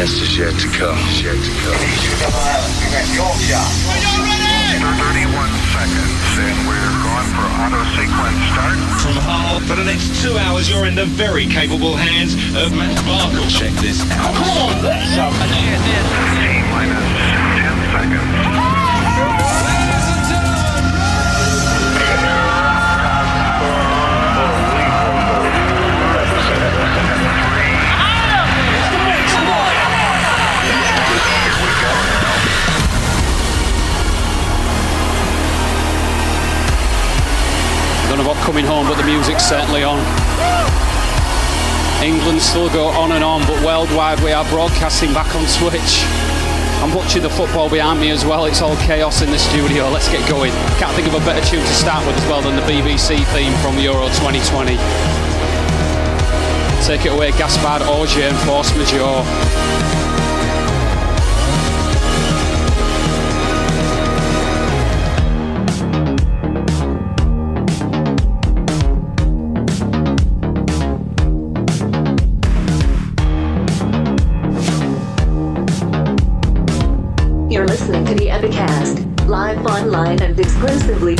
best is yet to come. Yet to come. 31 seconds, and we're going for auto sequence start. From Hull, for the next two hours, you're in the very capable hands of Matt Barkle. Check this out. Come on, let's go. Minus 10 seconds. Don't know about coming home, but the music's certainly on. England still go on and on, but worldwide we are broadcasting back on Switch. I'm watching the football behind me as well. It's all chaos in the studio. Let's get going. Can't think of a better tune to start with as well than the BBC theme from Euro 2020. Take it away, Gaspard Augé and Force Majeure. Exclusively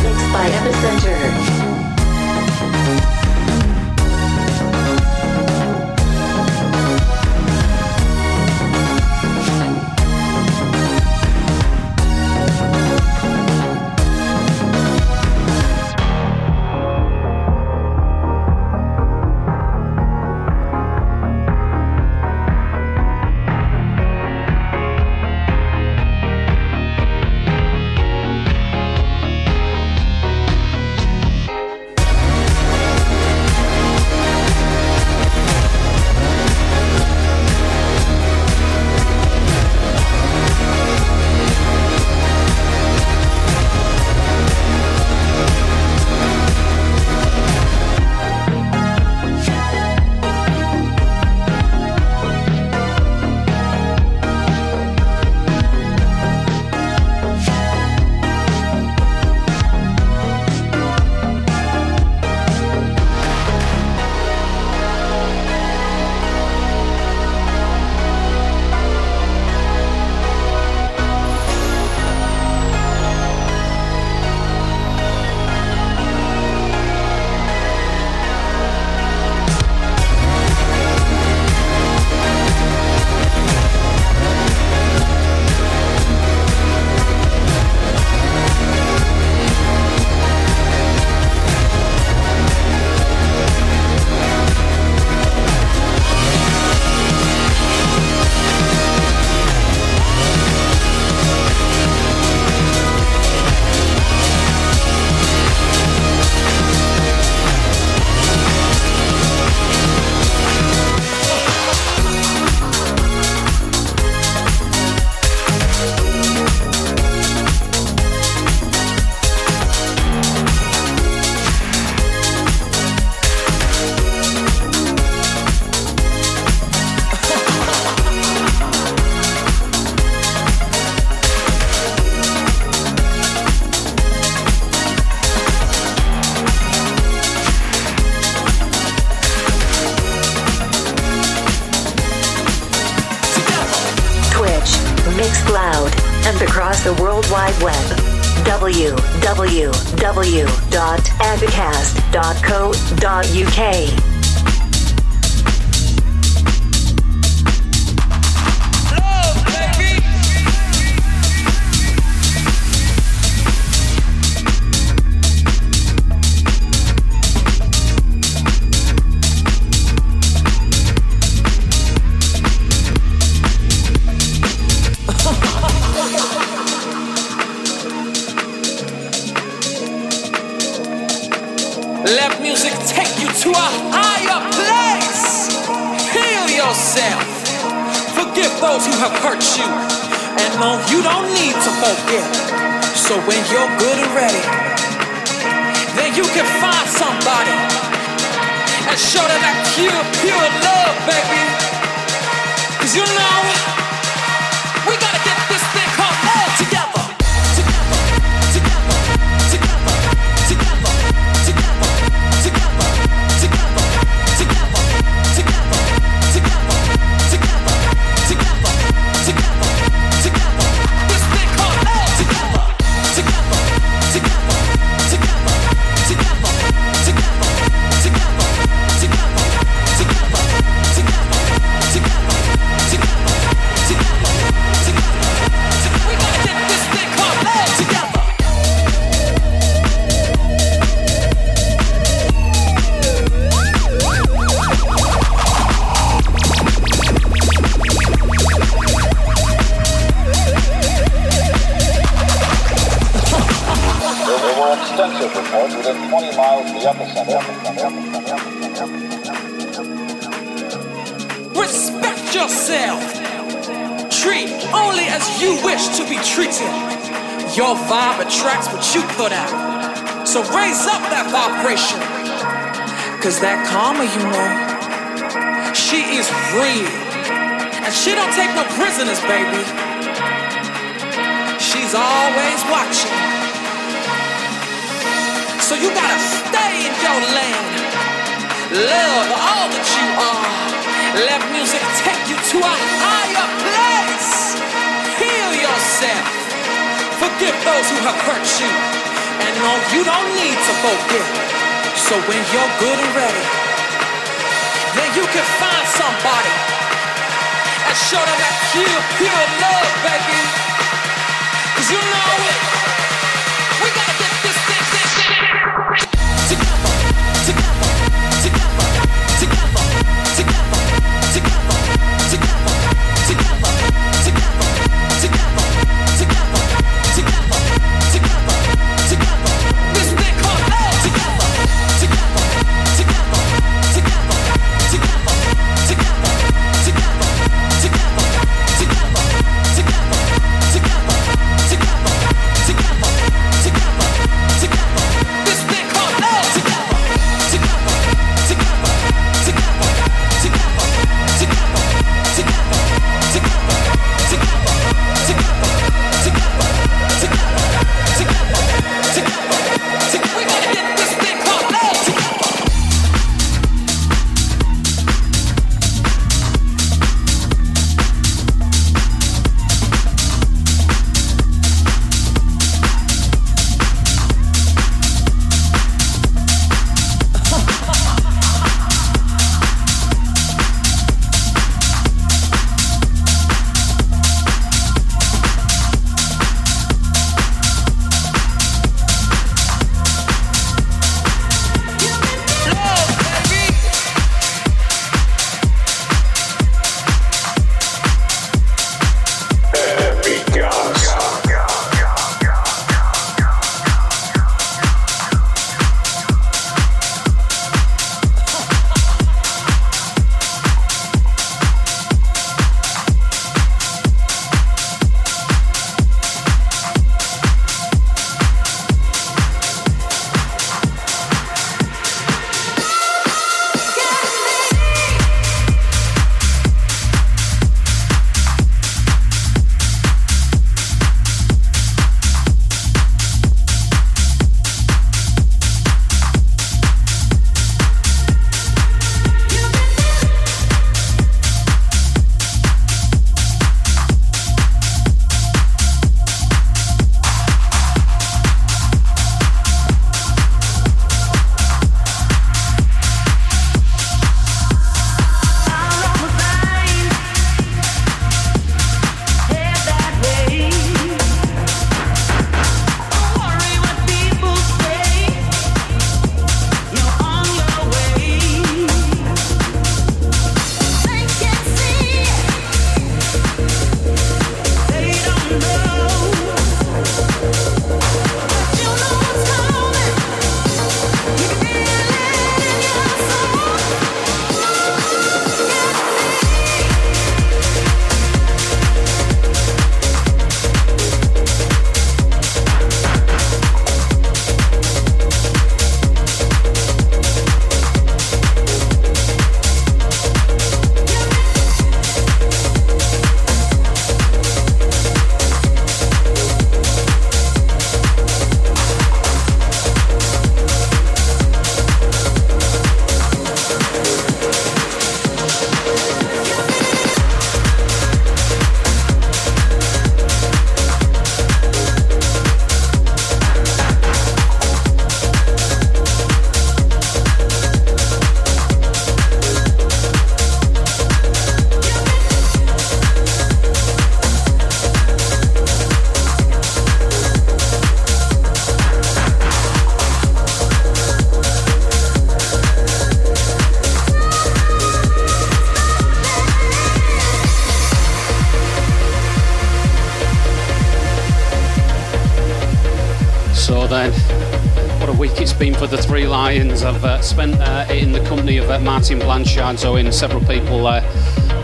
been for the Three Lions. I've uh, spent uh, it in the company of uh, Martin Blanchard, so in several people uh,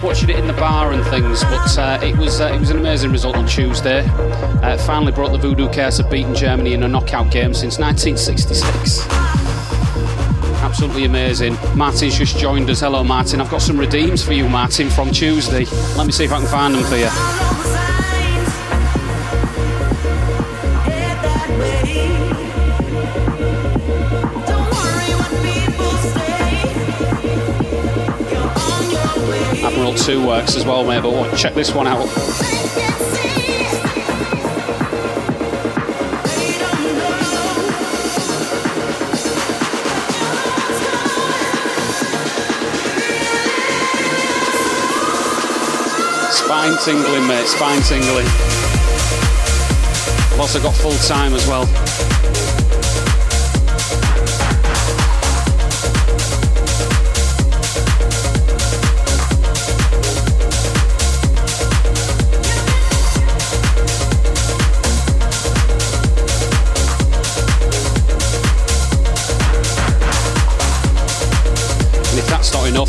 watching it in the bar and things. But uh, it was it was an amazing result on Tuesday. finally brought the Voodoo Curse of beating Germany in a knockout game since 1966. Absolutely amazing. Martin's just joined us. Hello, Martin. I've got some redeems for you, Martin, from Tuesday. Let me see if I can find them for you. 2 works as well, mate, but check this one out. Spine tingling, mate, spine tingling. I've also got full time as well.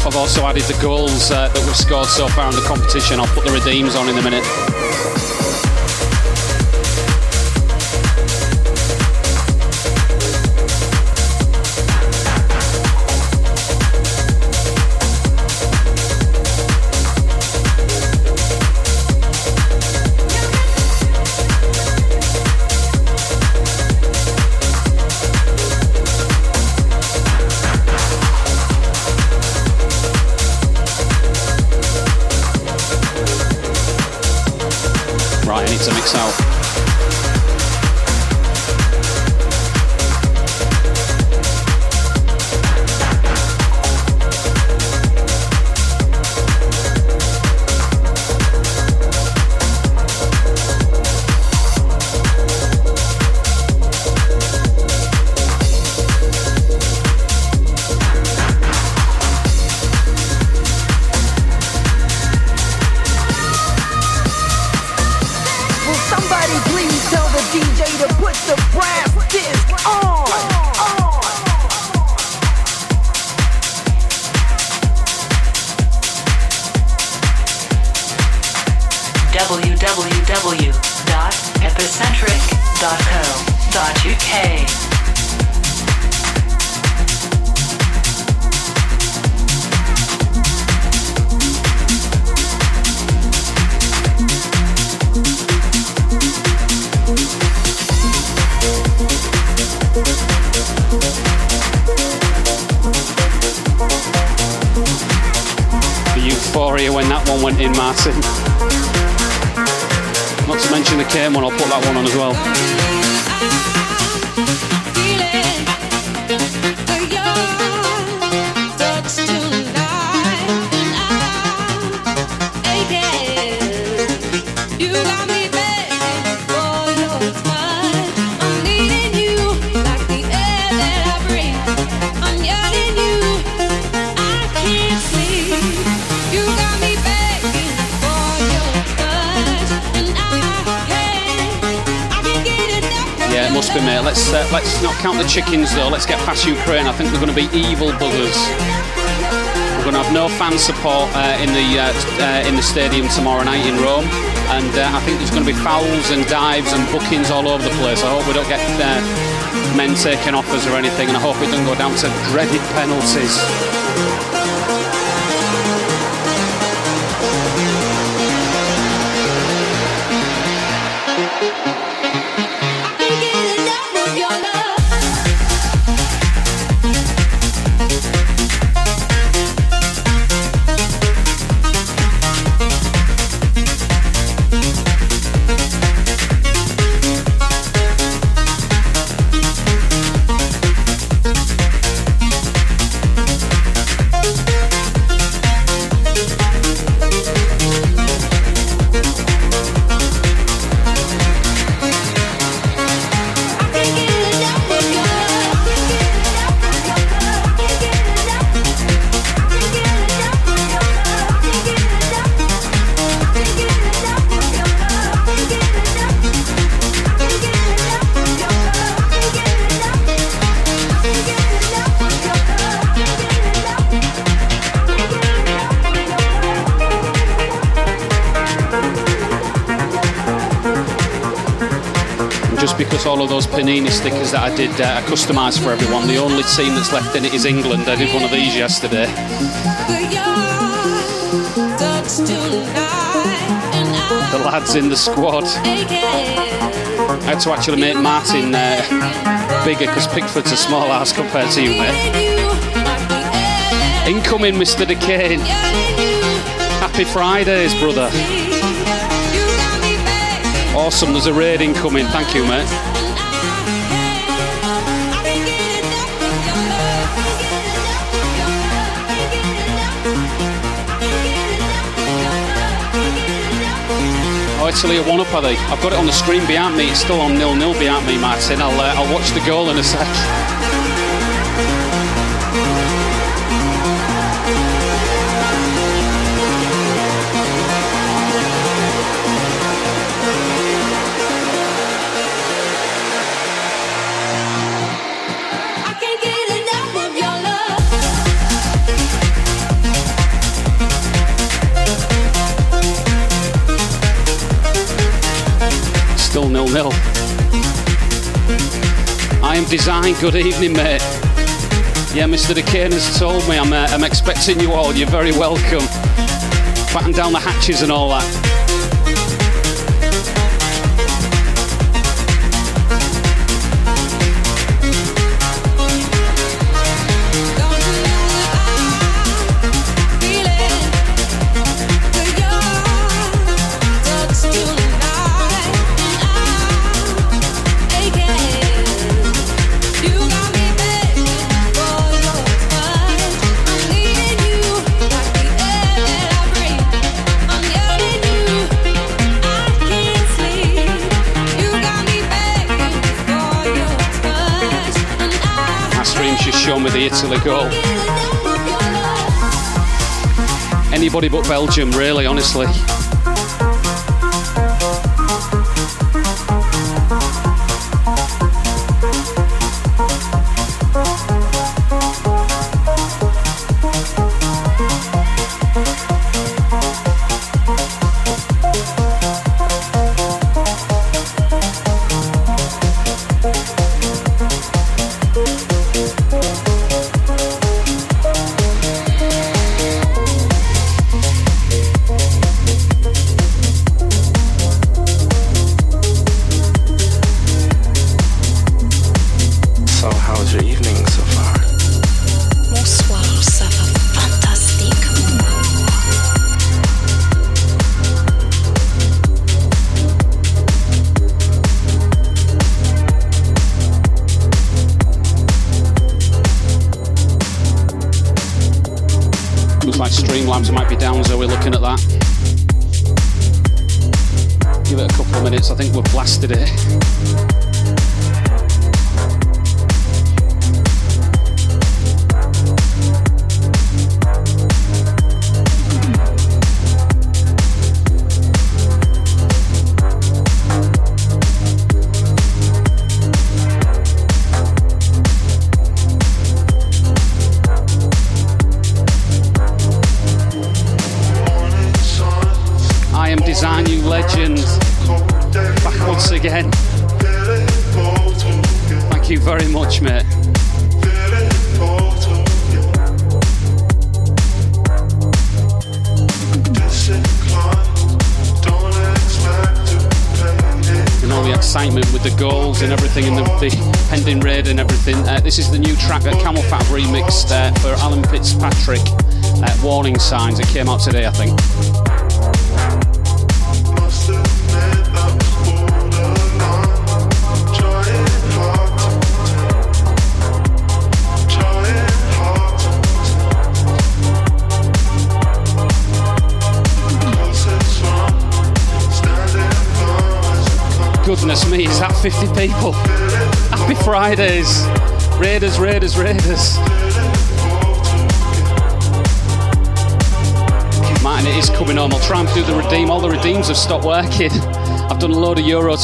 I've also added the goals uh, that we've scored so far in the competition. I'll put the redeems on in a minute. when that one went in, Martin. Not to mention the Cameron. one, I'll put that one on as well. Chickens though. Let's get past Ukraine. I think they're going to be evil buggers. We're going to have no fan support uh, in the uh, uh, in the stadium tomorrow night in Rome, and uh, I think there's going to be fouls and dives and bookings all over the place. I hope we don't get uh, men taking offers or anything, and I hope it doesn't go down to dreaded penalties. Stickers that I did, uh, I customised for everyone. The only team that's left in it is England. I did one of these yesterday. The lads in the squad. I had to actually make Martin uh, bigger because Pickford's a small ass compared to you, mate. Incoming, Mr. DeCane. Happy Fridays, brother. Awesome, there's a raid incoming. Thank you, mate. Oh, Italy are one up, are they? I've got it on the screen behind me. It's still on nil nil behind me, Martin. I'll uh, I'll watch the goal in a sec. Good evening, mate. Yeah, Mr. DeCane has told me I'm, uh, I'm expecting you all. You're very welcome. Batten down the hatches and all that. The Italy goal. Anybody but Belgium, really, honestly.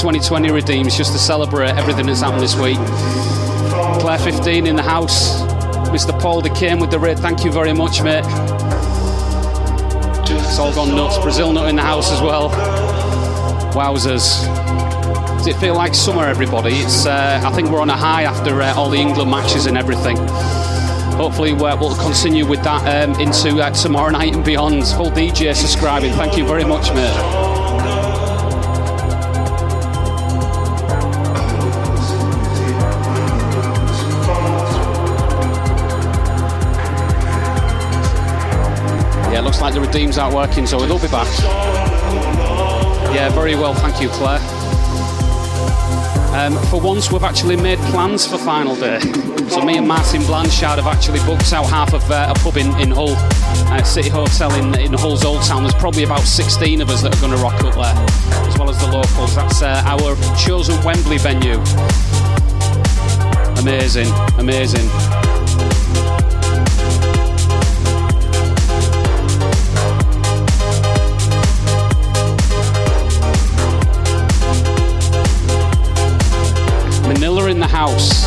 2020 redeems just to celebrate everything that's happened this week. Claire 15 in the house. Mr. Paul came with the raid. Thank you very much, mate. It's all gone nuts. Brazil nut in the house as well. Wowzers. Does it feel like summer, everybody? It's. Uh, I think we're on a high after uh, all the England matches and everything. Hopefully, uh, we'll continue with that um, into uh, tomorrow night and beyond. Full DJ subscribing. Thank you very much, mate. Redeem's out working, so we'll be back. Yeah, very well, thank you, Claire. Um, for once, we've actually made plans for final day. So me and Martin Blanchard have actually booked out half of uh, a pub in, in Hull, uh, City Hotel in, in Hull's Old Town. There's probably about 16 of us that are going to rock up there, as well as the locals. That's uh, our chosen Wembley venue. Amazing, amazing. House.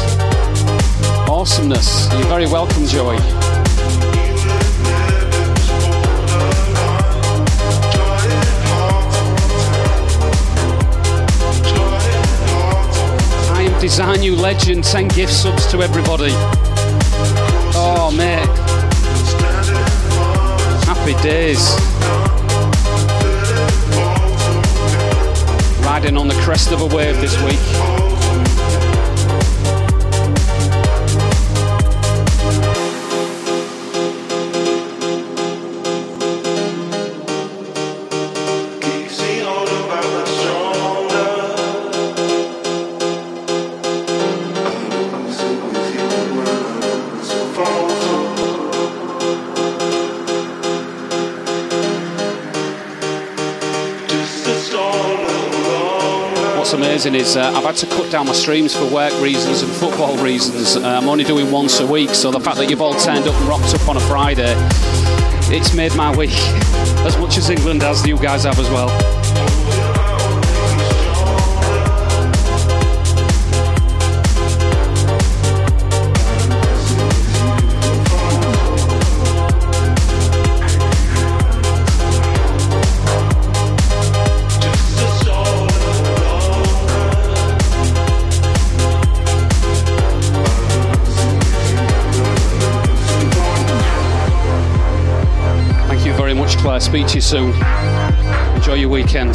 Awesomeness. You're very welcome, Joy. I am Design You Legend. Send gift subs to everybody. Oh, mate. Happy days. Riding on the crest of a wave this week. Amazing is uh, I've had to cut down my streams for work reasons and football reasons. Uh, I'm only doing once a week, so the fact that you've all turned up and rocked up on a Friday, it's made my week as much as England has. You guys have as well. Claire. Speak to you soon. Enjoy your weekend.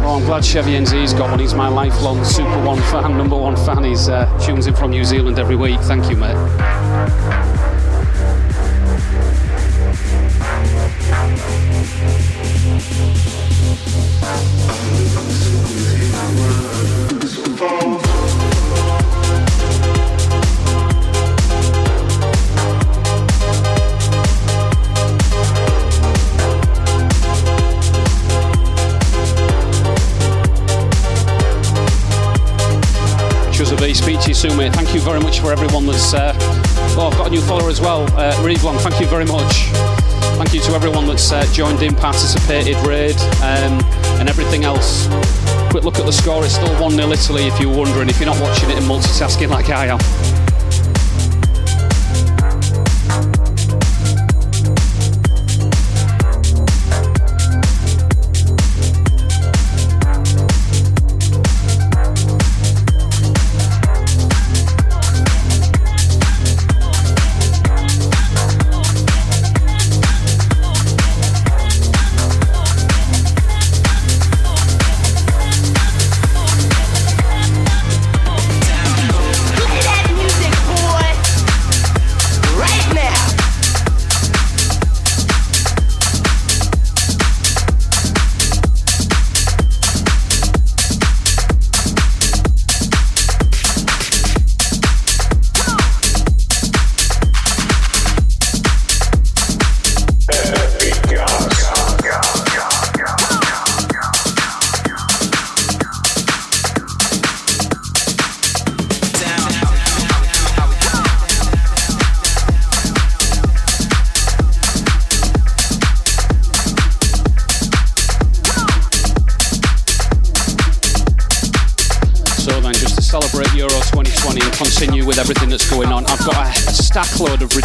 Oh, I'm glad Chevy NZ's got one. He's my lifelong Super One fan, number one fan. He's uh, tunes in from New Zealand every week. Thank you, mate. Chuzaby, speak to you soon, mate. Thank you very much for everyone that's. Uh, oh, I've got a new follower as well, uh, Revlon. Thank you very much. Thank you to everyone that's uh, joined in, participated, raid, um, and everything else. Quick look at the score. It's still 1 0 Italy, if you're wondering, if you're not watching it and multitasking like I am.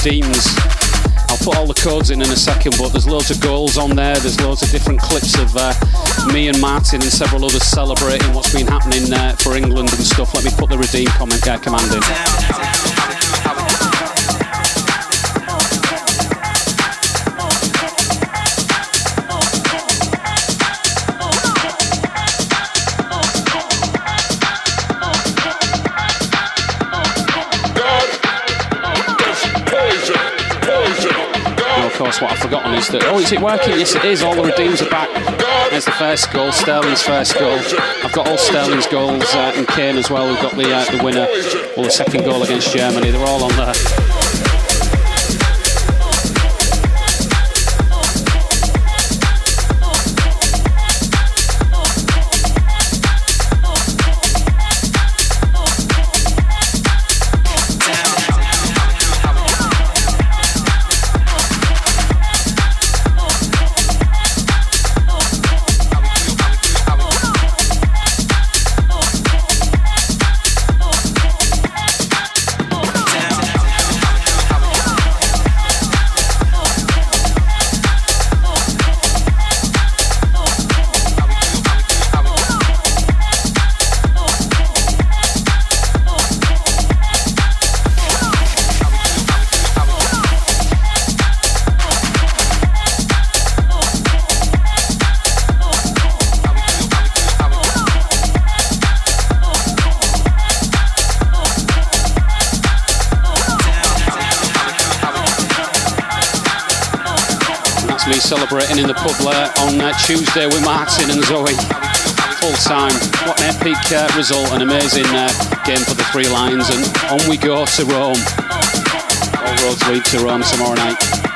I'll put all the codes in in a second, but there's loads of goals on there. There's loads of different clips of uh, me and Martin and several others celebrating what's been happening uh, for England and stuff. Let me put the redeem comment uh, command in. What I've forgotten is that. Oh, is it working? Yes, it is. All the redeems are back. There's the first goal, Sterling's first goal. I've got all Sterling's goals uh, and Kane as well. We've got the uh, the winner, well, the second goal against Germany. They're all on there. Tuesday with Martin and Zoe. Full time. What an epic uh, result. An amazing uh, game for the Three Lions. And on we go to Rome. All roads lead to Rome tomorrow night.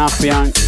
About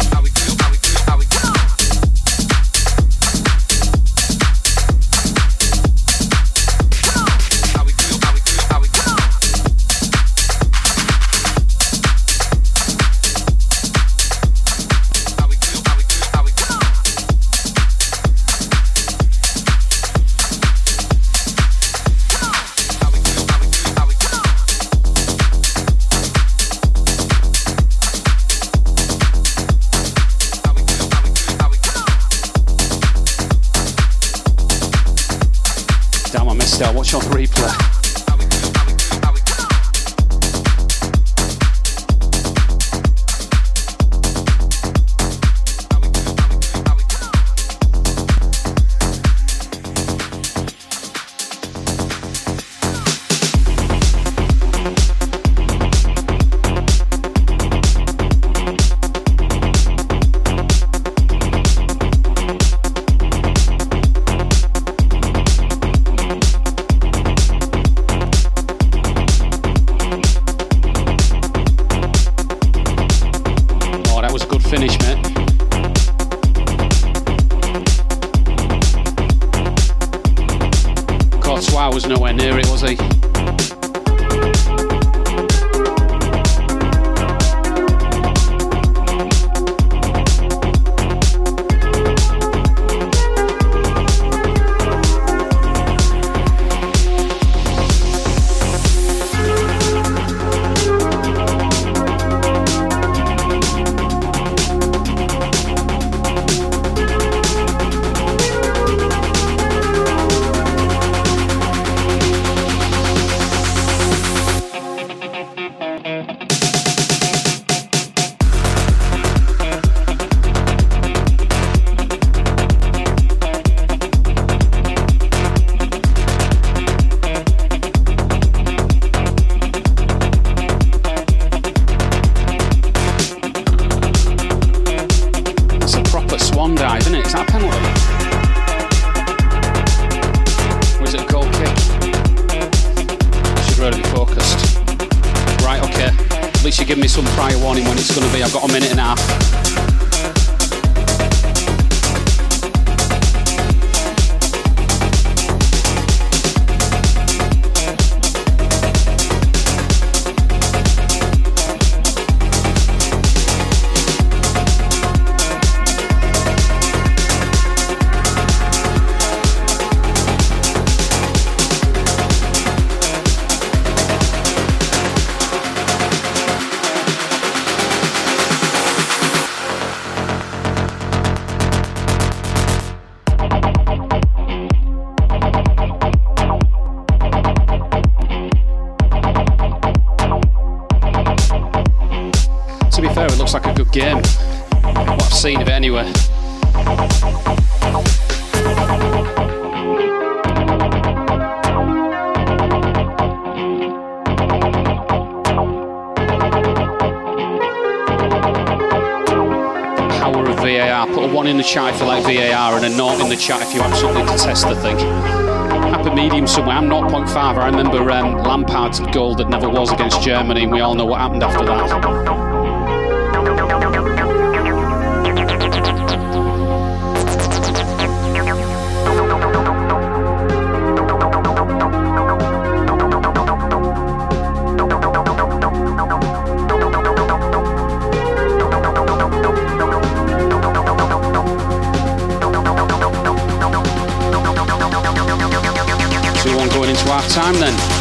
chat if you absolutely detest the thing. Happy medium somewhere. I'm 0.5. I remember um, Lampard's goal that never was against Germany, and we all know what happened after that. Time then.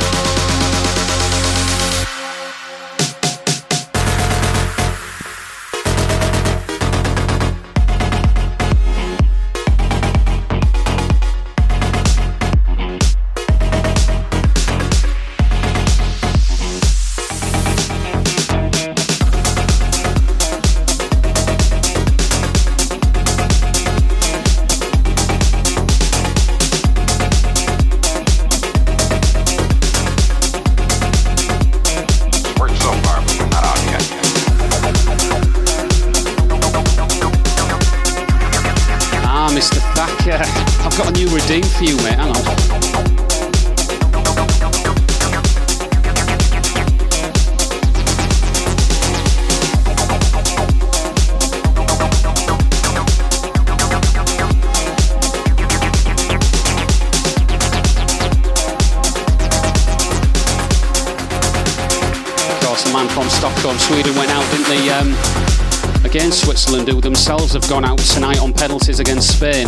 Have gone out tonight on penalties against Spain.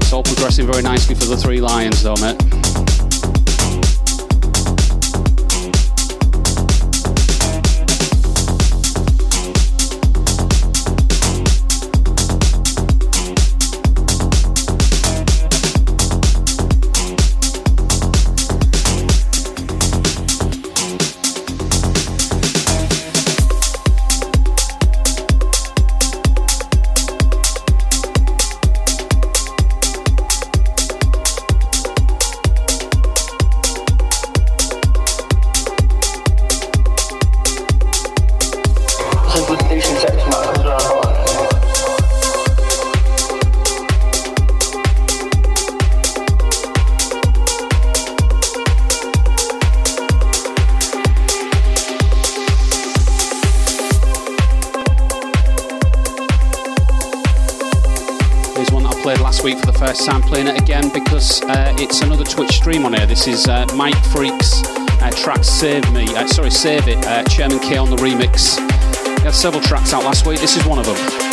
It's all progressing very nicely for the Three Lions, though, mate. This is uh, Mike Freaks uh, track Save Me, uh, sorry, Save It, uh, Chairman K on the remix. We had several tracks out last week, this is one of them.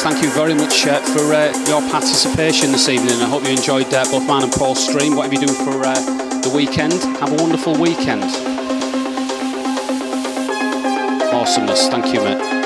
Thank you very much uh, for uh, your participation this evening. I hope you enjoyed uh, both mine and Paul's stream. Whatever you do for uh, the weekend, have a wonderful weekend. Awesomeness. Thank you, mate.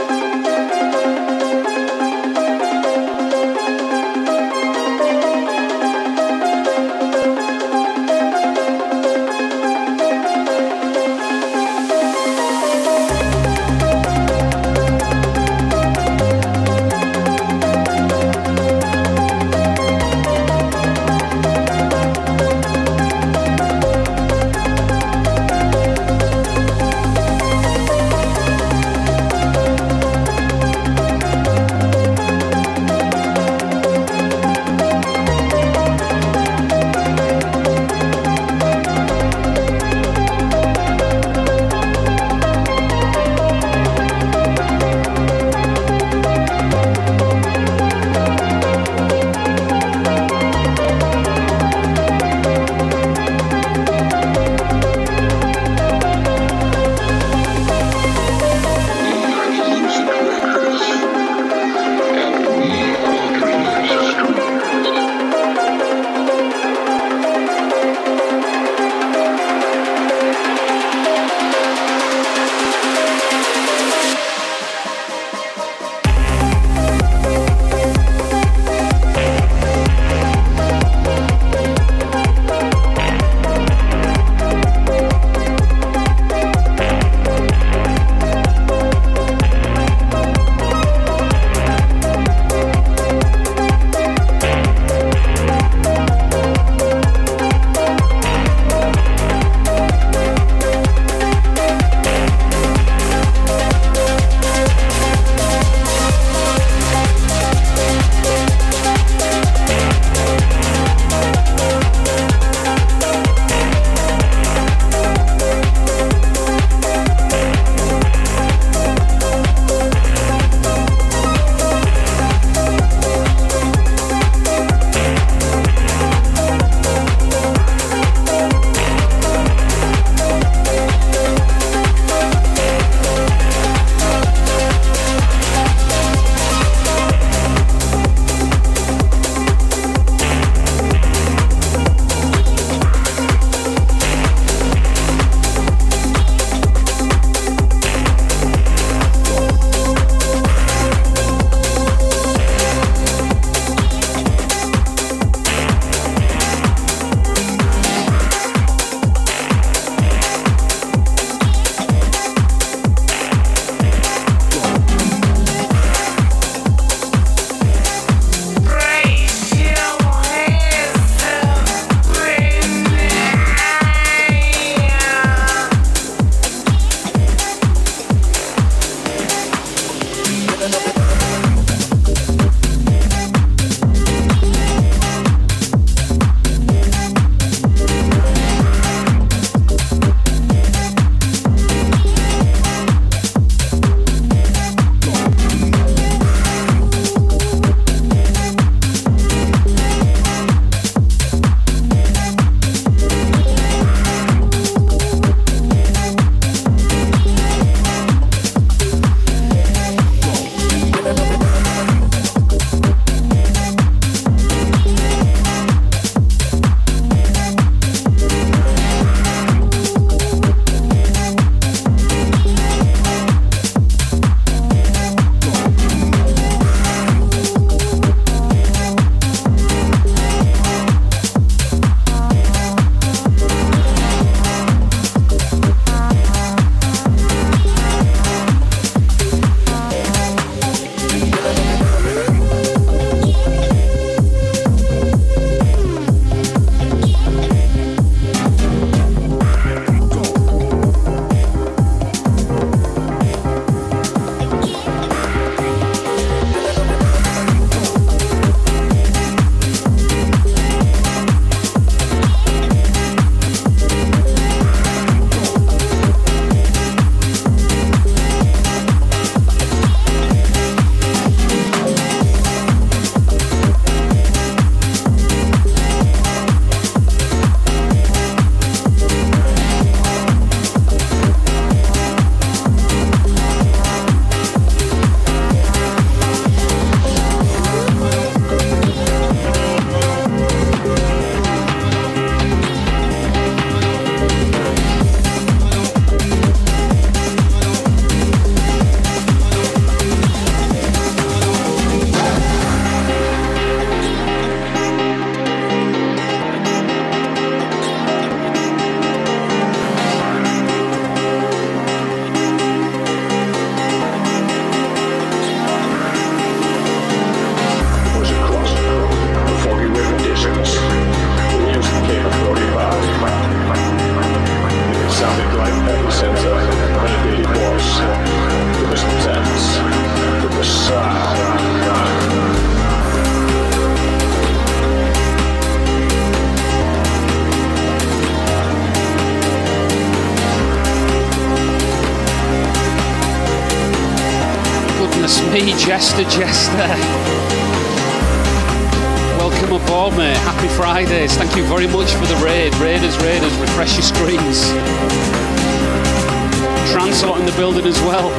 Translot in the building as well.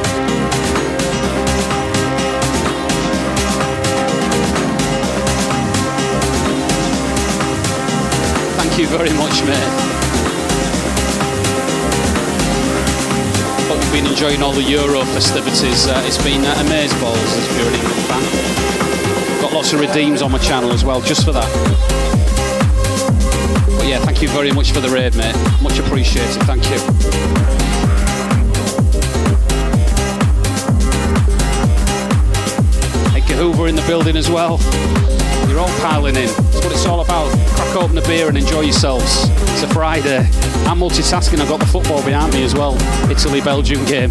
Thank you very much, mate. Hope you've been enjoying all the Euro festivities. Uh, it's been uh, amazeballs if you're an England fan. Got lots of redeems on my channel as well, just for that. Yeah, thank you very much for the raid, mate. Much appreciated. Thank you. Hoover in the building as well. You're all piling in. That's what it's all about. Crack open a beer and enjoy yourselves. It's a Friday. I'm multitasking. I've got the football behind me as well. Italy Belgium game.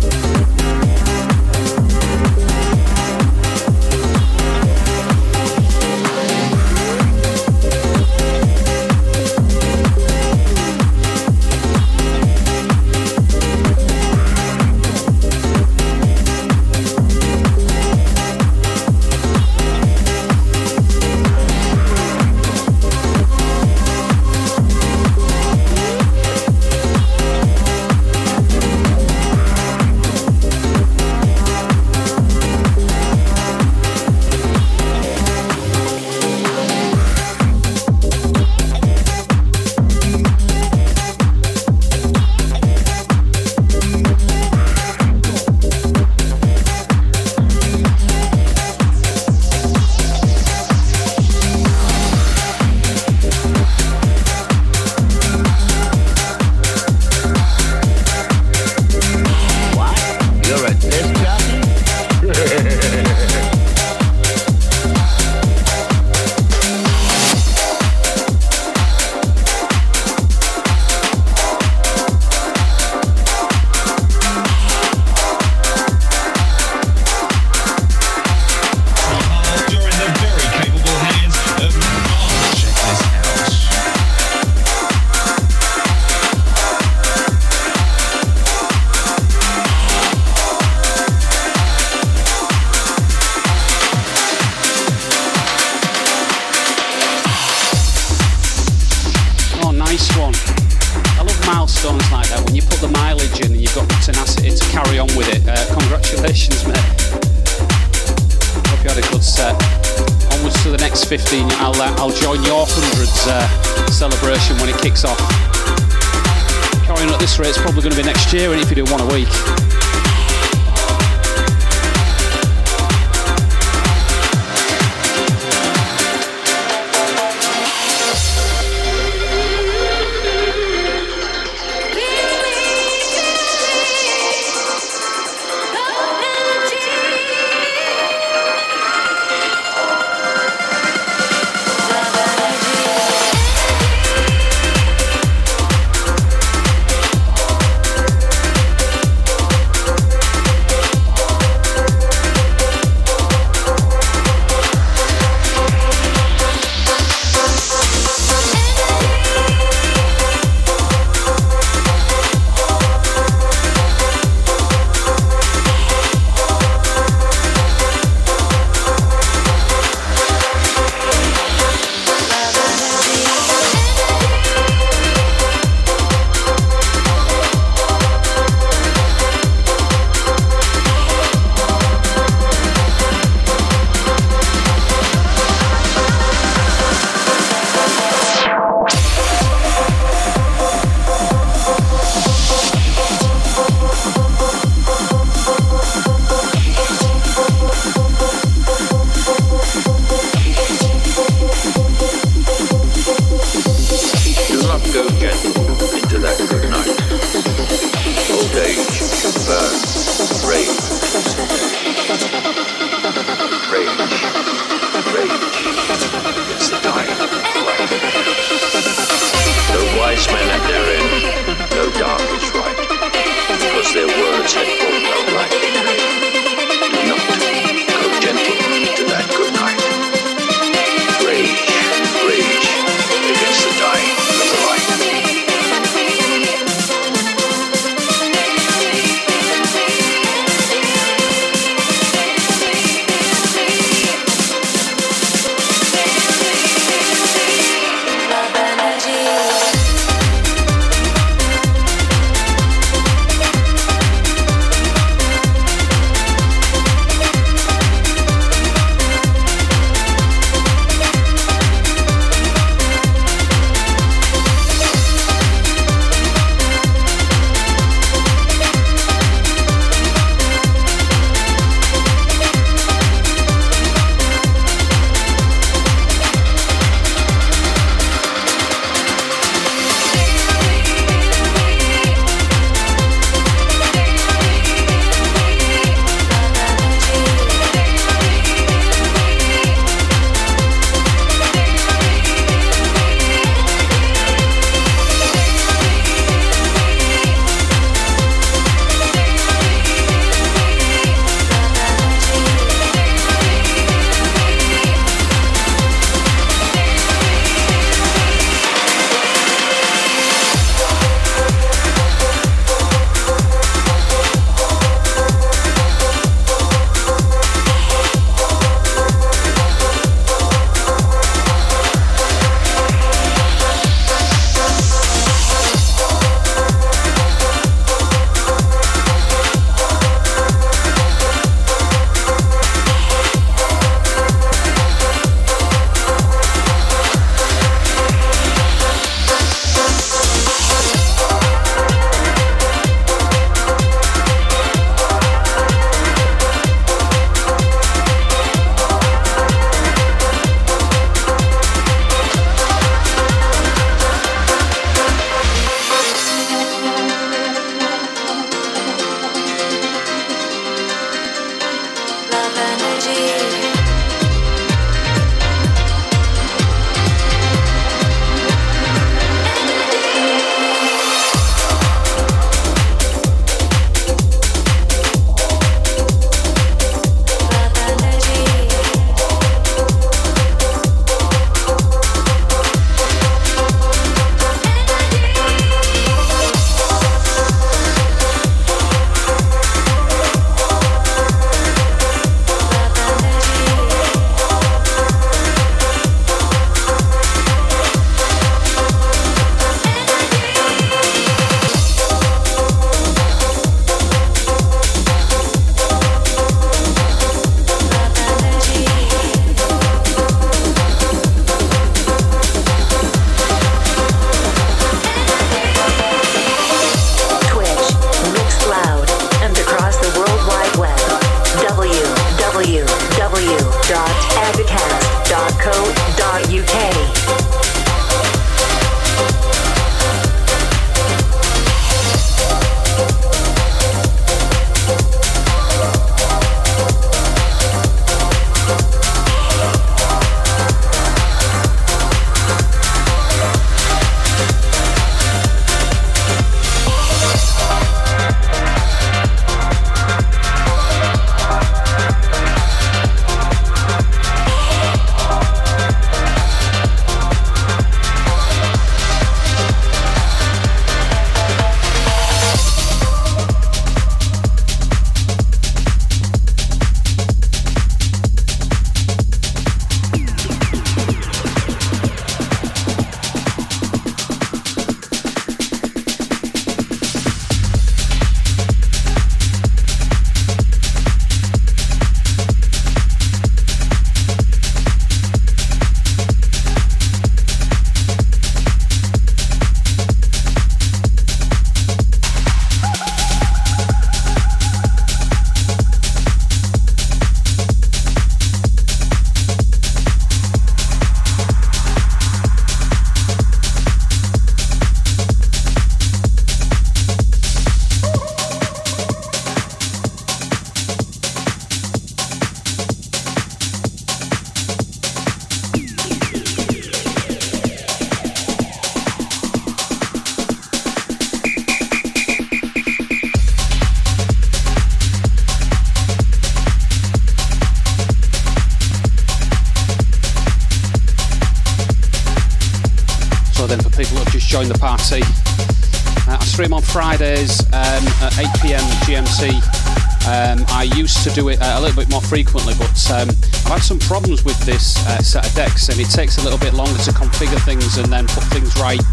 With this uh, set of decks, and it takes a little bit longer to configure things and then put things right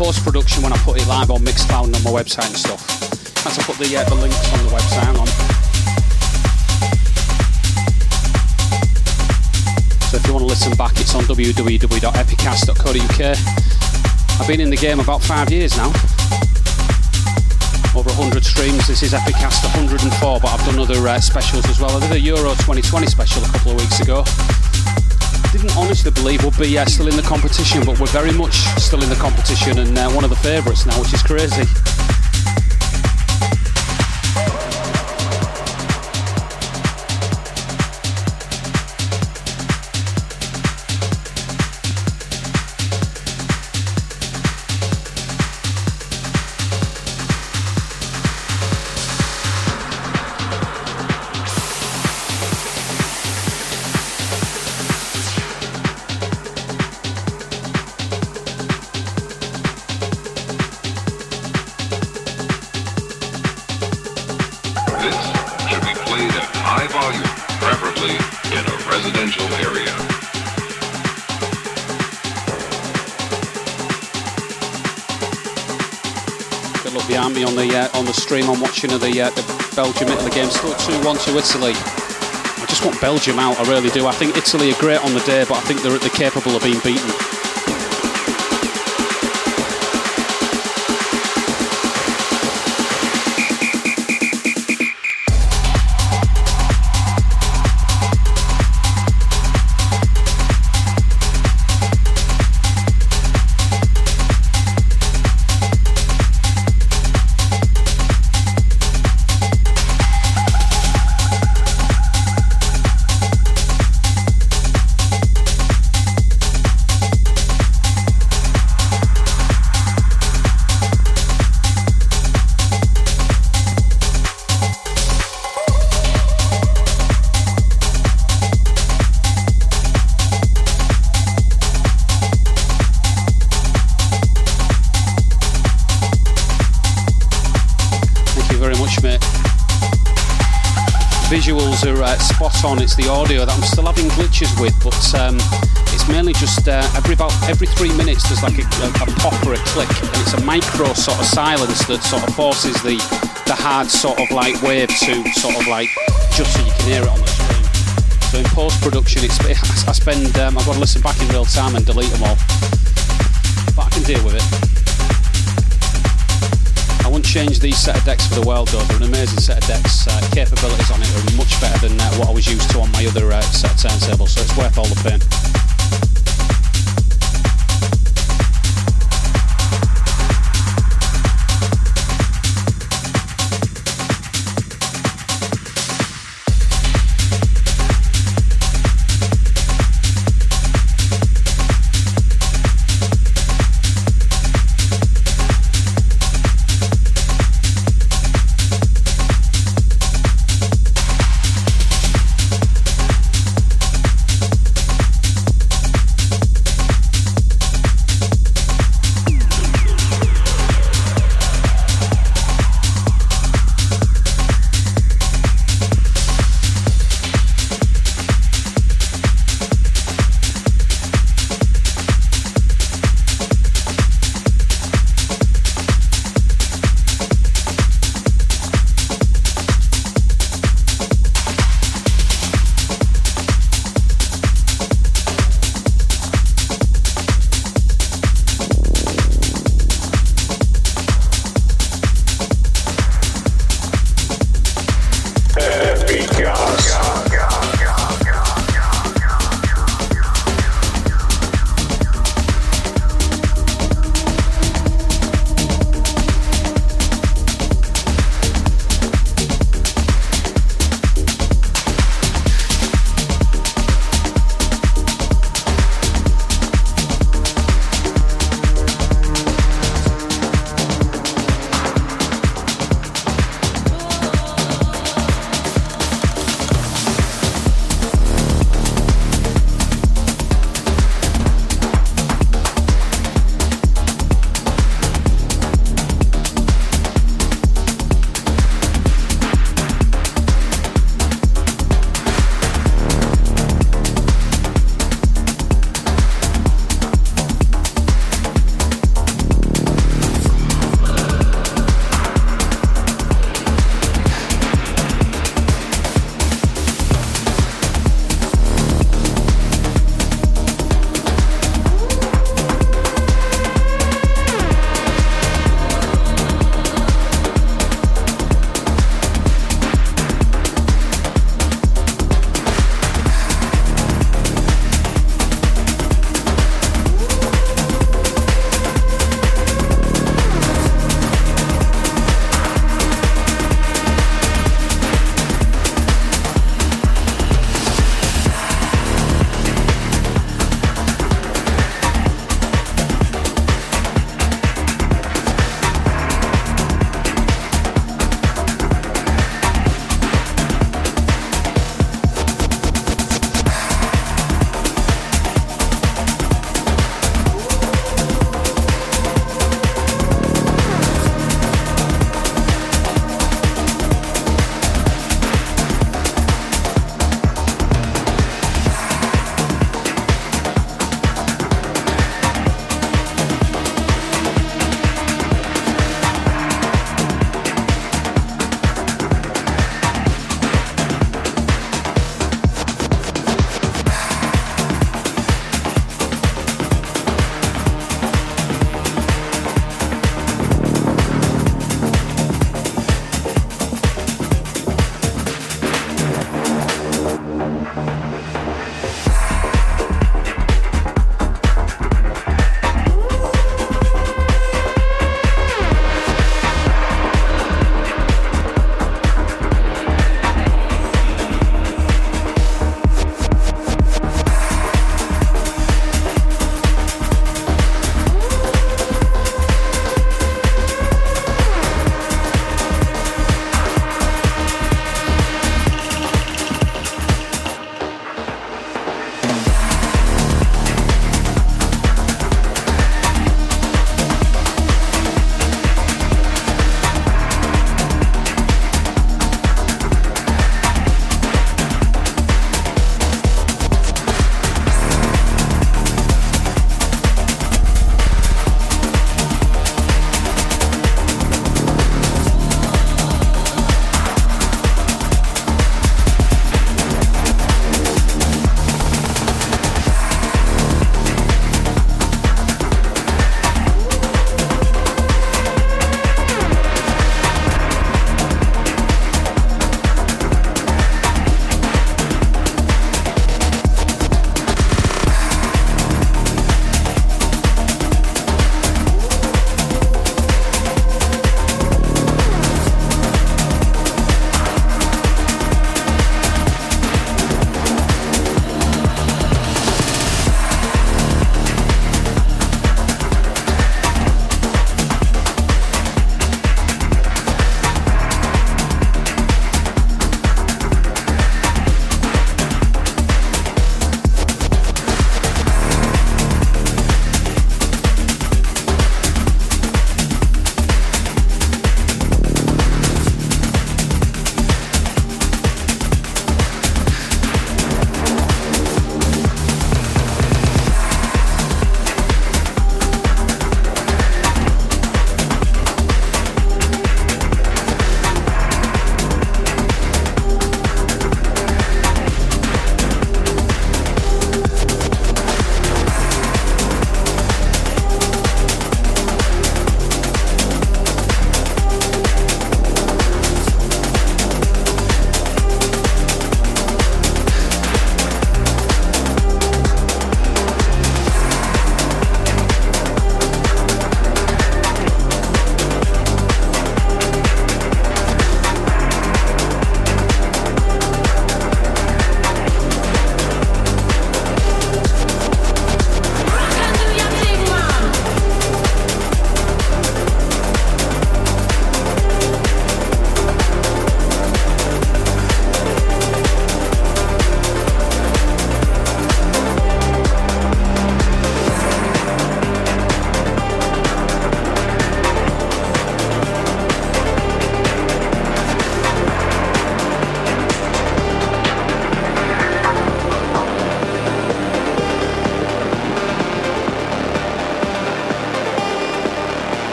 post production when I put it live on Mixcloud and on my website and stuff. As I put the, uh, the links on the website on. So if you want to listen back, it's on www.epicast.co.uk. I've been in the game about five years now. Over 100 streams. This is Epicast 104, but I've done other uh, specials as well. I did a Euro 2020 special a couple of weeks ago. I didn't honestly believe we'll be uh, still in the competition, but we're very much still in the competition and uh, one of the favourites now, which is crazy. Of the, uh, the Belgium Italy game. Still 2 1 to Italy. I just want Belgium out, I really do. I think Italy are great on the day, but I think they're, they're capable of being beaten. On. It's the audio that I'm still having glitches with, but um, it's mainly just uh, every about every three minutes there's like a, a, a, pop or a click, and it's a micro sort of silence that sort of forces the the hard sort of like wave to sort of like just so you can hear it on the screen. So in post production, it's I spend um, I've got to listen back in real time and delete them all, but I can deal with it change these set of decks for the world though. They're an amazing set of decks. Uh, capabilities on it are much better than uh, what I was used to on my other uh, set of turntables, so it's worth all the pain.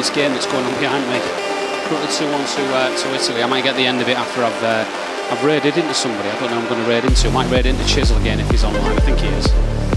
This game that's going on behind me. Currently 2 1 to, uh, to Italy. I might get the end of it after I've, uh, I've raided into somebody. I don't know I'm going to raid into. I might raid into Chisel again if he's online. I think he is.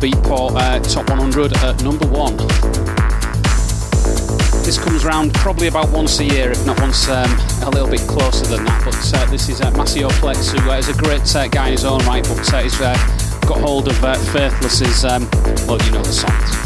Beatport uh, Top 100 at number one. This comes round probably about once a year, if not once um, a little bit closer than that. But uh, this is uh, Maceo Plex, who uh, is a great uh, guy in his own right, but uh, he's got hold of Faithless's, um, well, you know the songs.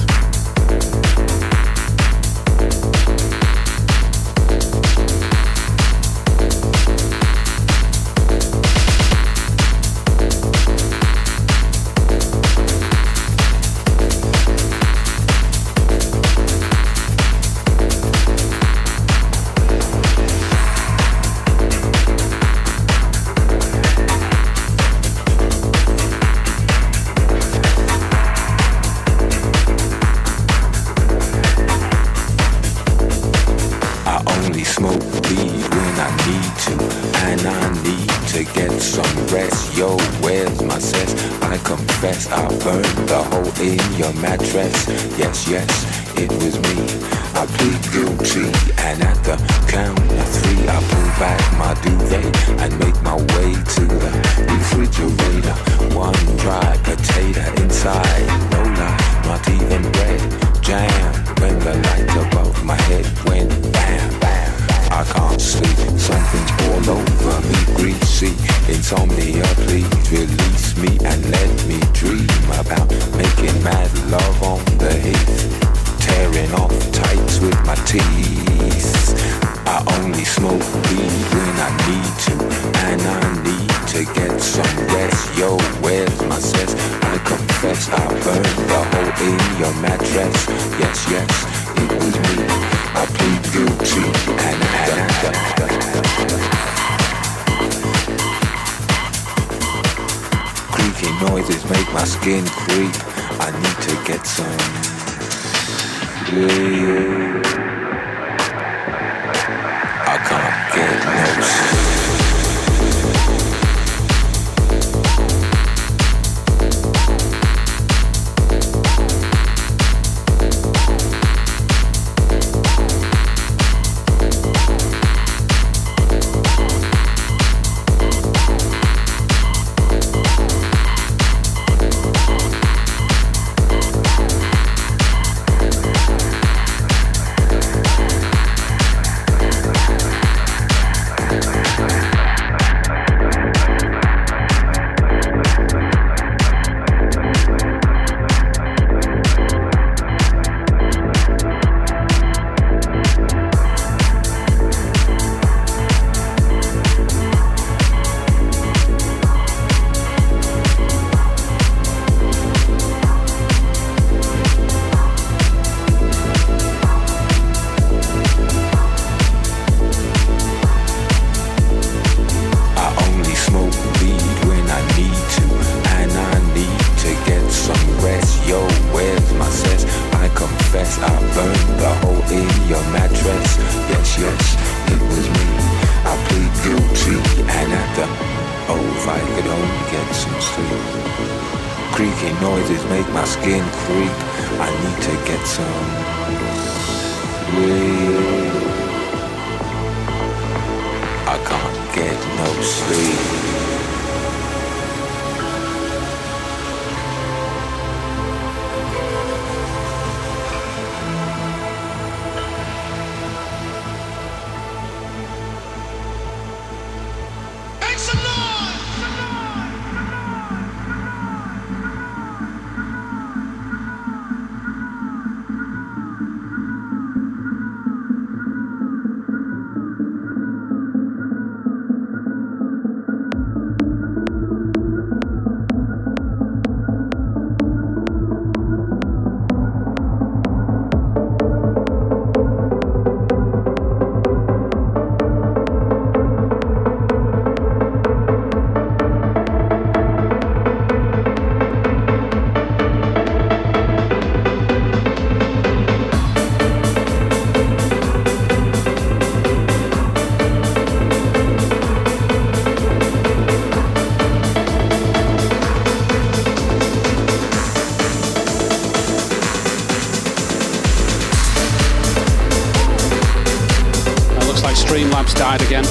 died again.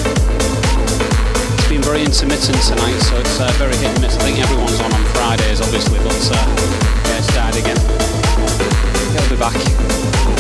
It's been very intermittent tonight, so it's uh, very hit and miss. I think everyone's on on Fridays, obviously, but uh, yeah, it's died again. He'll be back.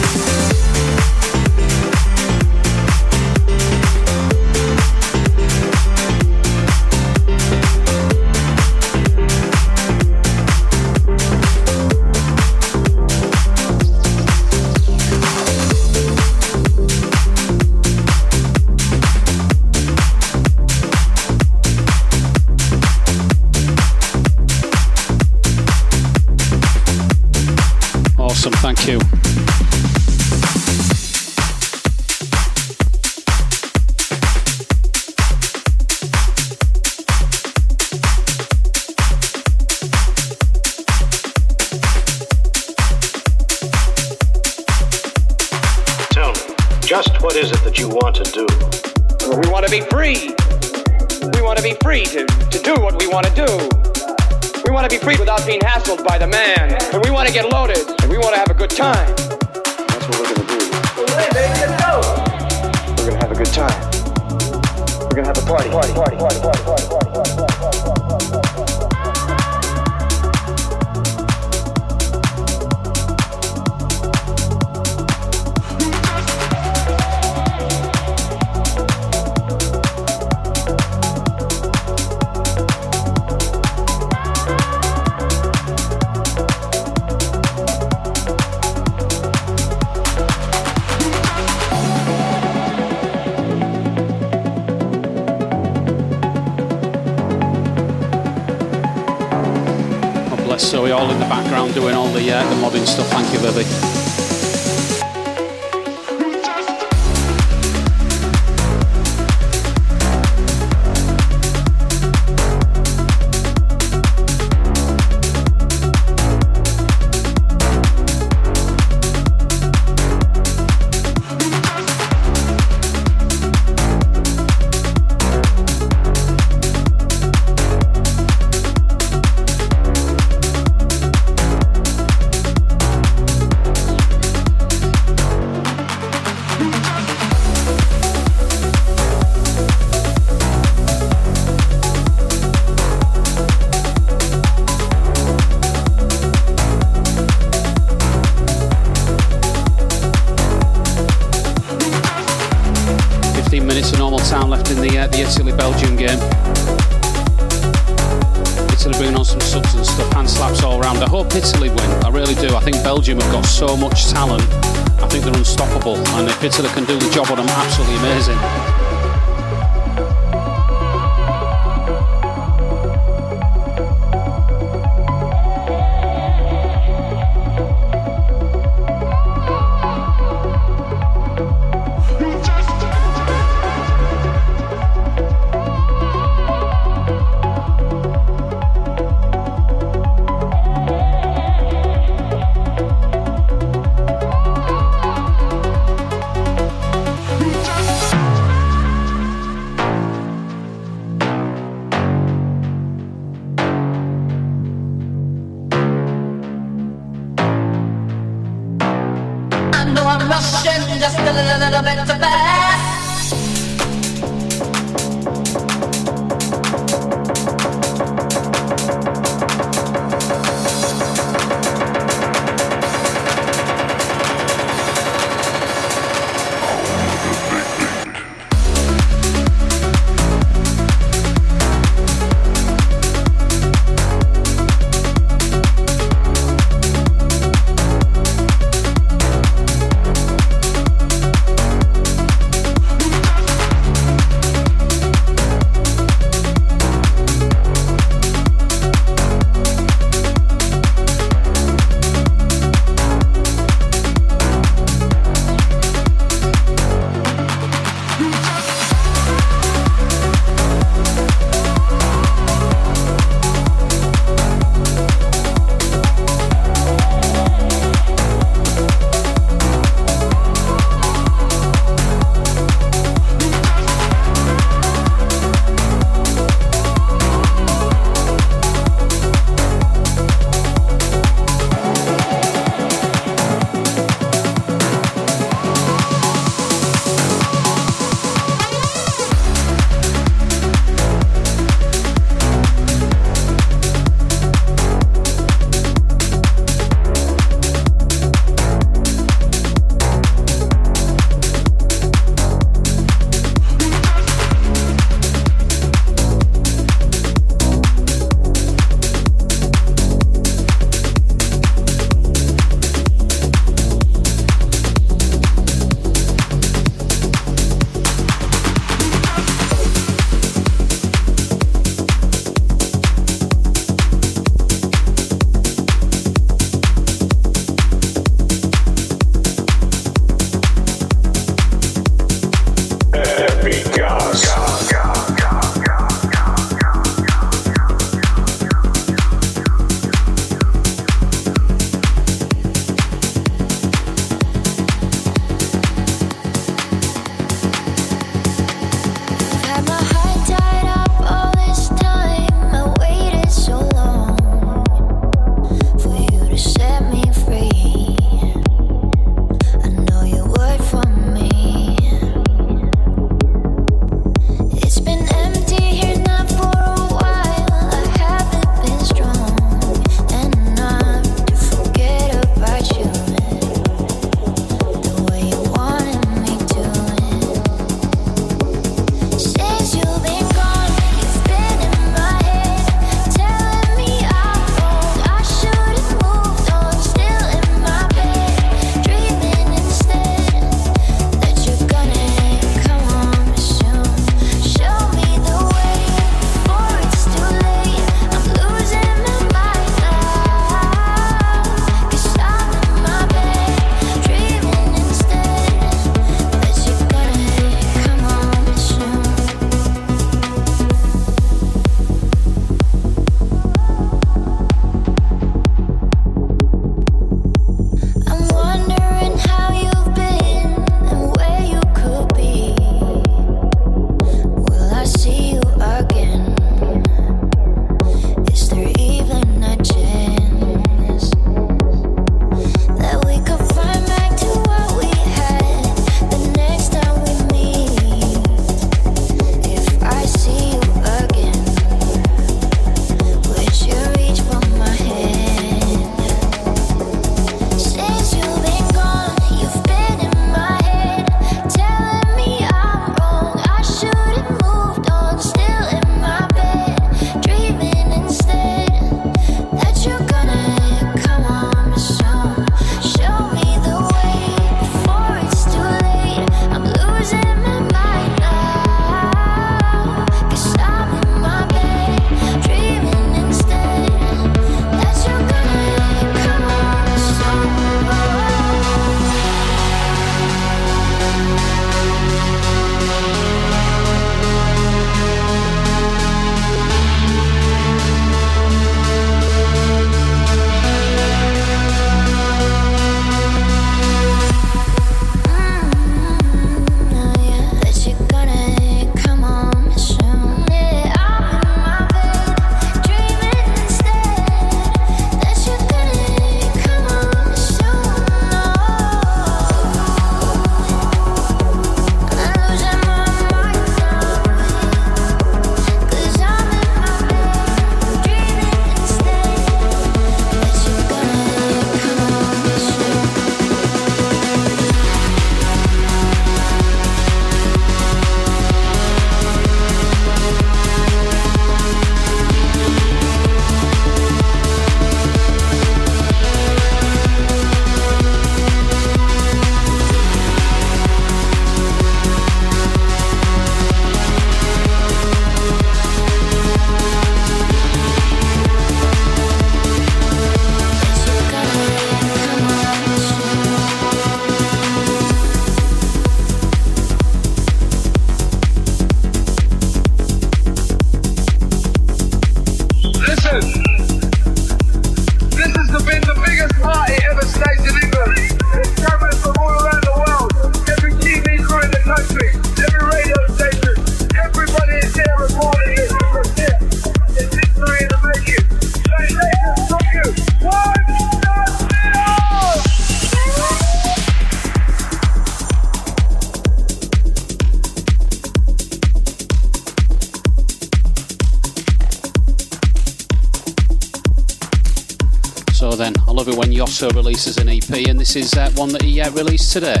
This is uh, one that he uh, released today.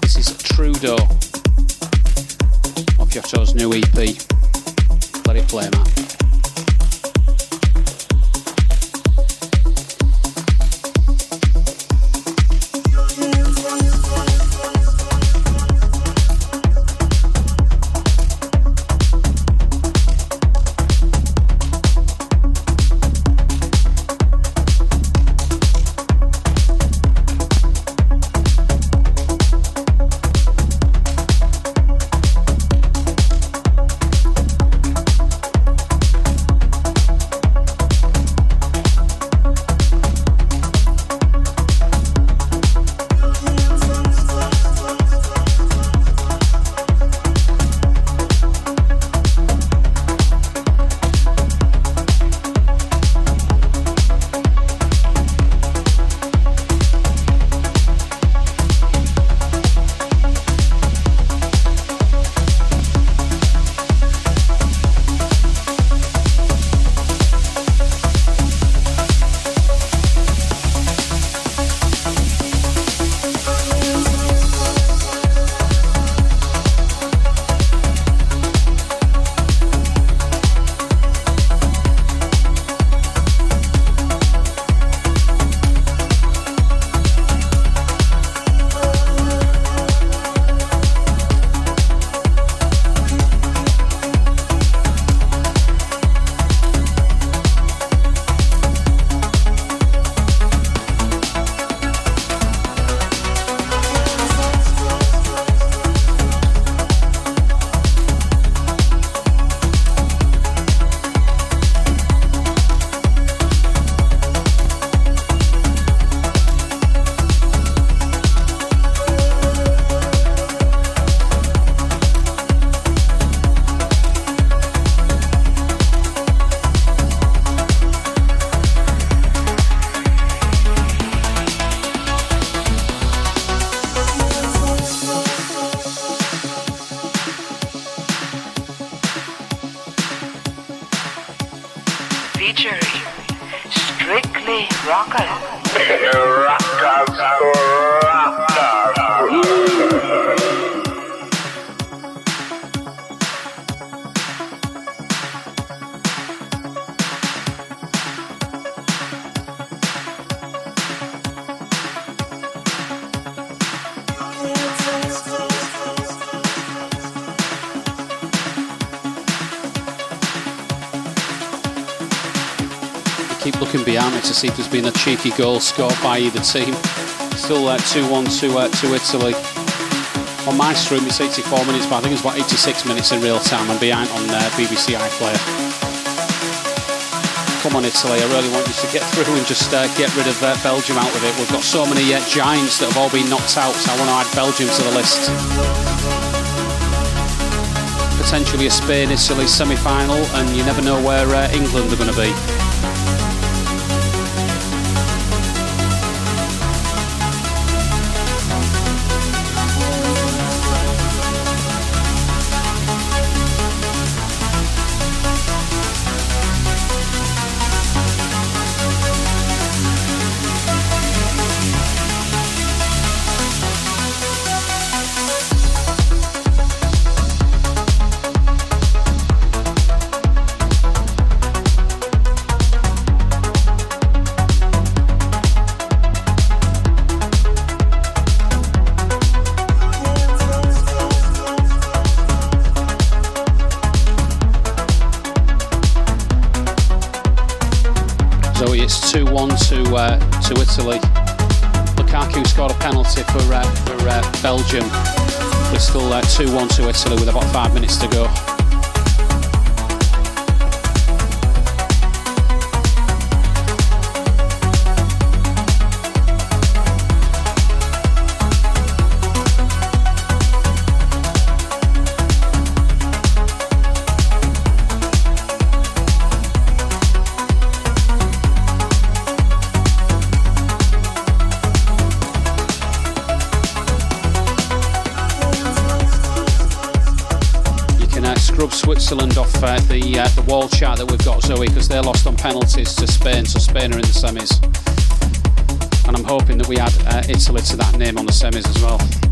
This is Trudow of Yotto's new EP. Let it play, man. featuring Strictly Rockers. Rockers, rockers. To see if there's been a cheeky goal scored by either team. Still uh, 2 1 to, uh, to Italy. On my stream, it's 84 minutes, but I think it's about 86 minutes in real time. I'm behind on uh, BBC iPlayer. Come on, Italy, I really want you to get through and just uh, get rid of uh, Belgium out of it. We've got so many uh, giants that have all been knocked out, so I want to add Belgium to the list. Potentially a Spain Italy semi final, and you never know where uh, England are going to be. Chart that we've got, Zoe, because they're lost on penalties to Spain, so Spain are in the semis. And I'm hoping that we add uh, Italy to that name on the semis as well.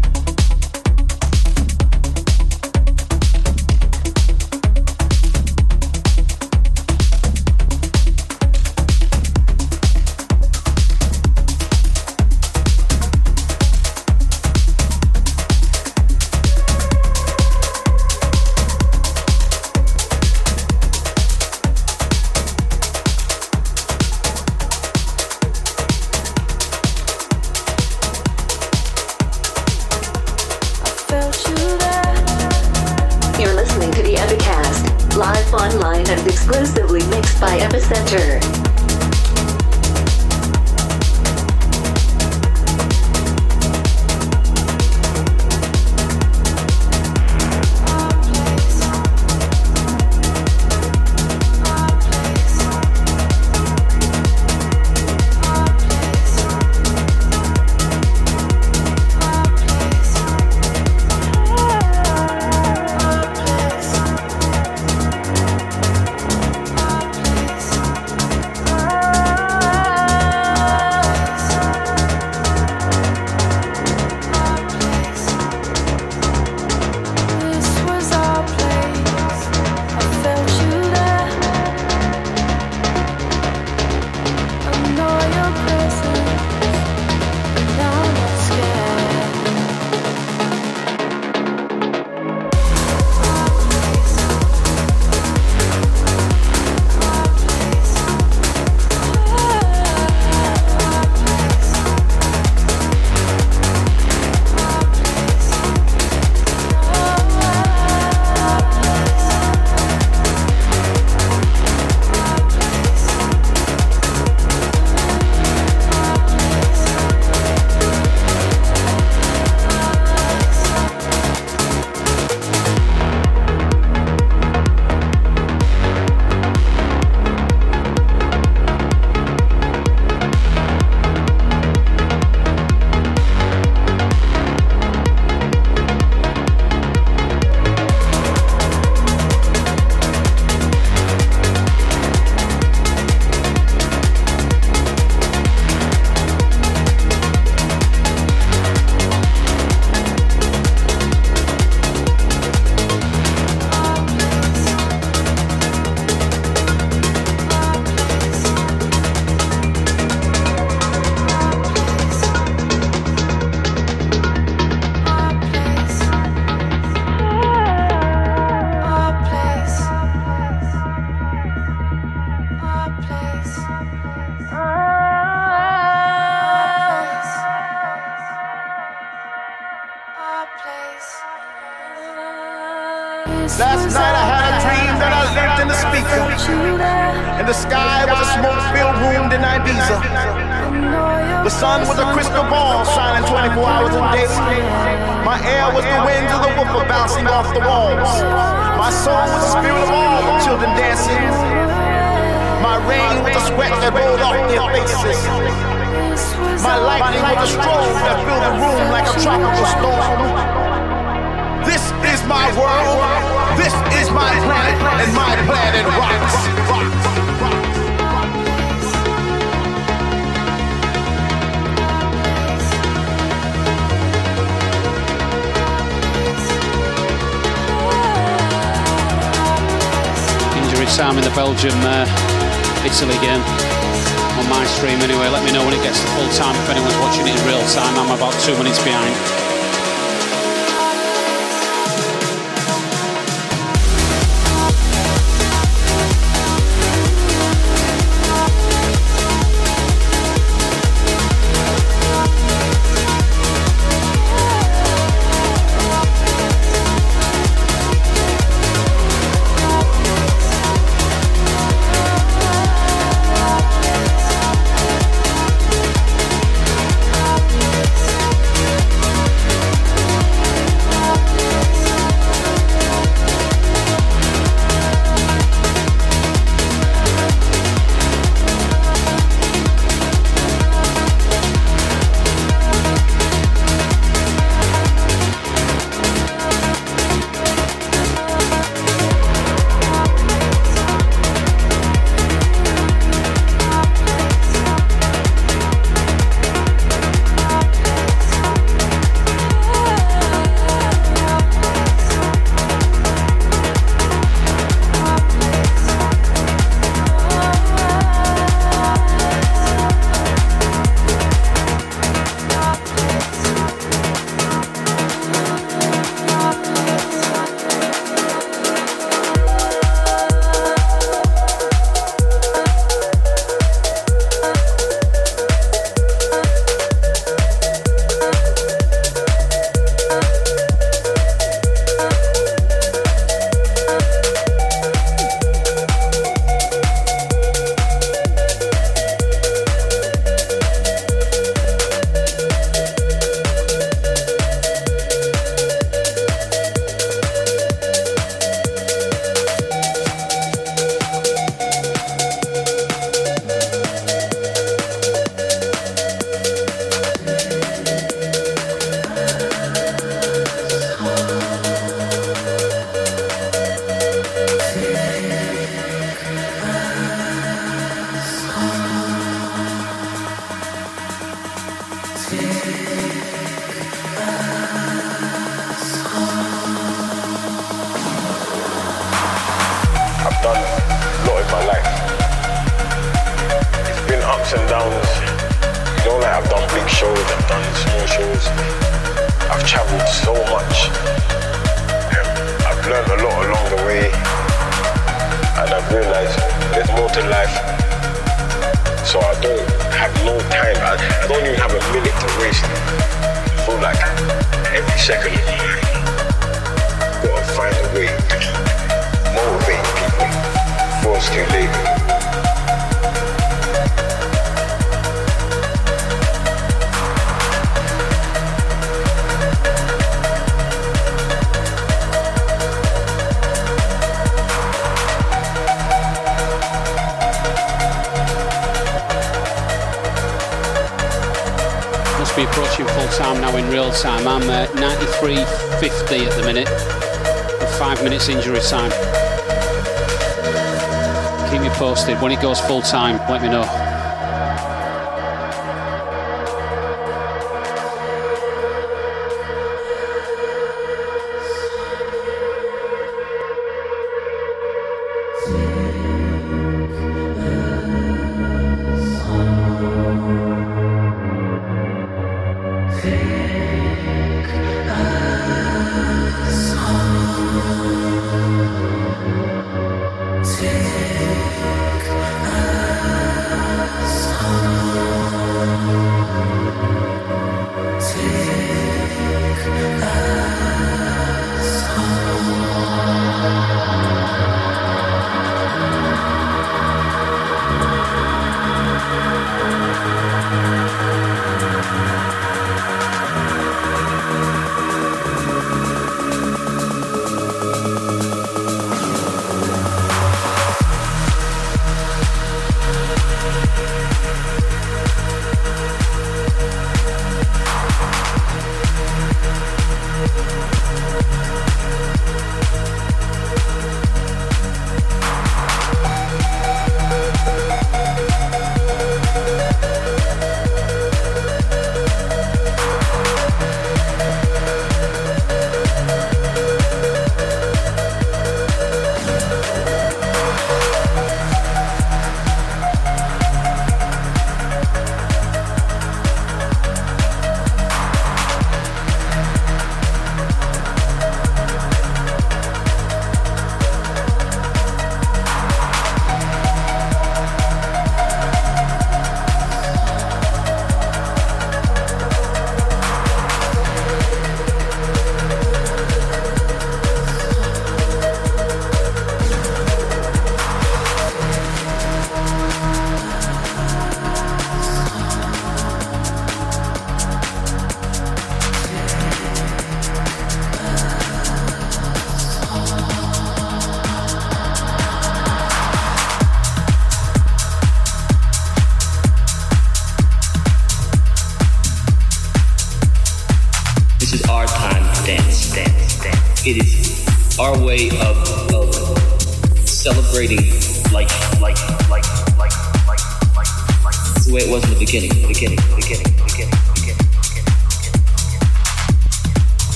Celebrating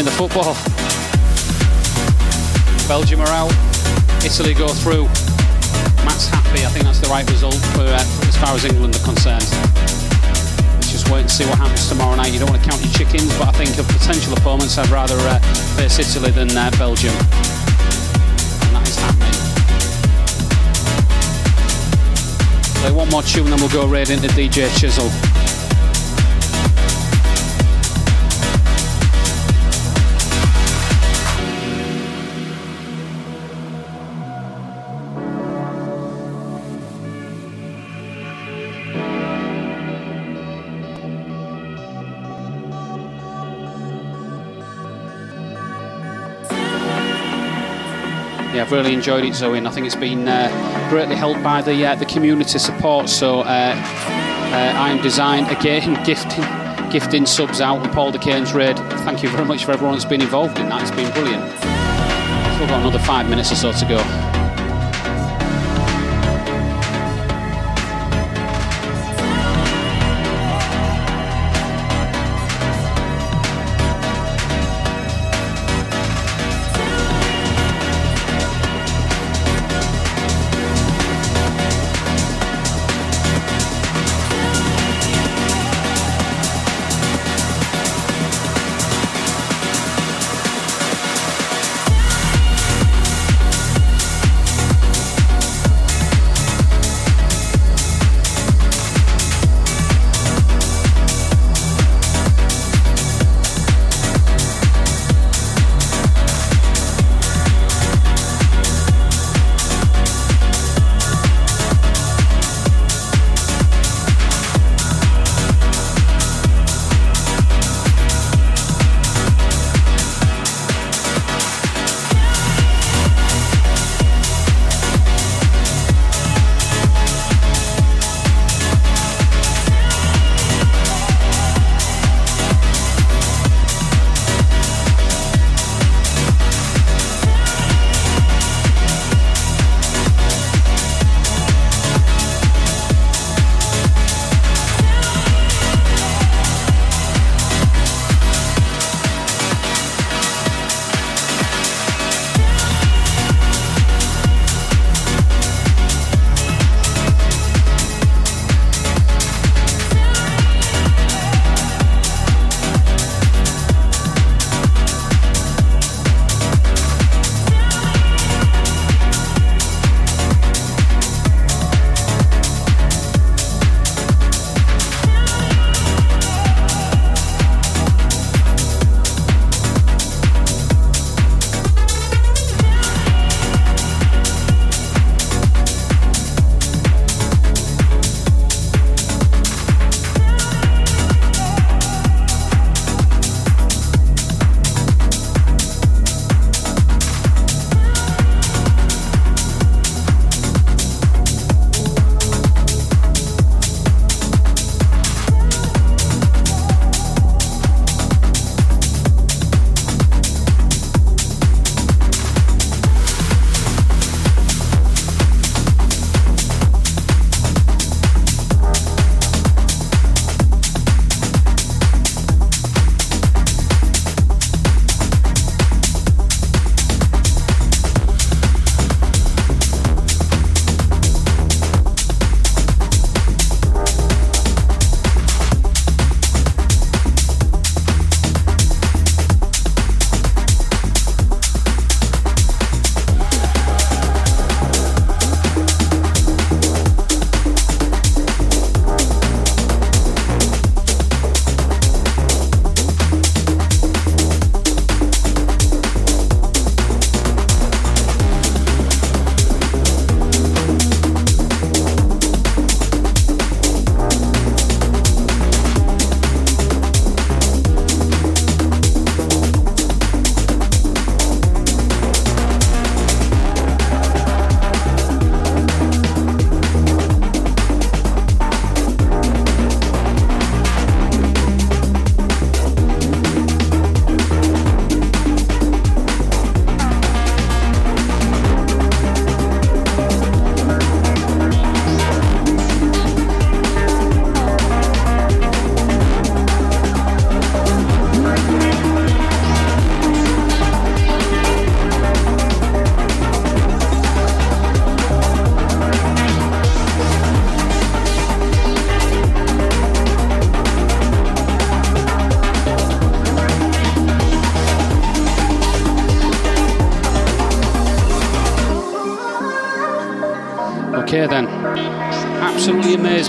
in the football. Belgium are out. Italy go through. Matt's happy. I think that's the right result for, uh, as far as England are concerned. Let's just wait and see what happens tomorrow night. You don't want to count your chickens, but I think of potential opponents, I'd rather uh, face Italy than uh, Belgium. is happening. Play one more tune, then we'll go right into DJ Chisel. I've really enjoyed it, Zoe, and I think it's been uh, greatly helped by the uh, the community support. So uh, uh I'm Design again gifting gifting subs out with Paul DeCane's raid. Thank you very much for everyone that's been involved in that. It's been brilliant. Still got another five minutes or so to go.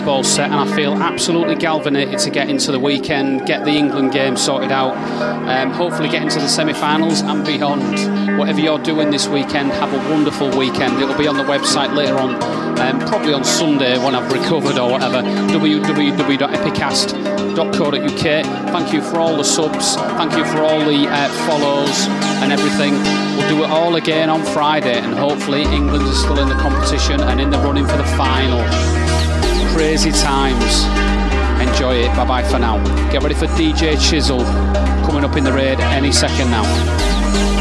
Ball set, and I feel absolutely galvanated to get into the weekend, get the England game sorted out, um, hopefully get into the semi-finals and beyond. Whatever you're doing this weekend, have a wonderful weekend. It'll be on the website later on, um, probably on Sunday when I've recovered or whatever. www.epicast.co.uk. Thank you for all the subs. Thank you for all the uh, follows and everything. We'll do it all again on Friday, and hopefully England is still in the competition and in the running for the final. Crazy times. Enjoy it. Bye bye for now. Get ready for DJ Chisel coming up in the raid any second now.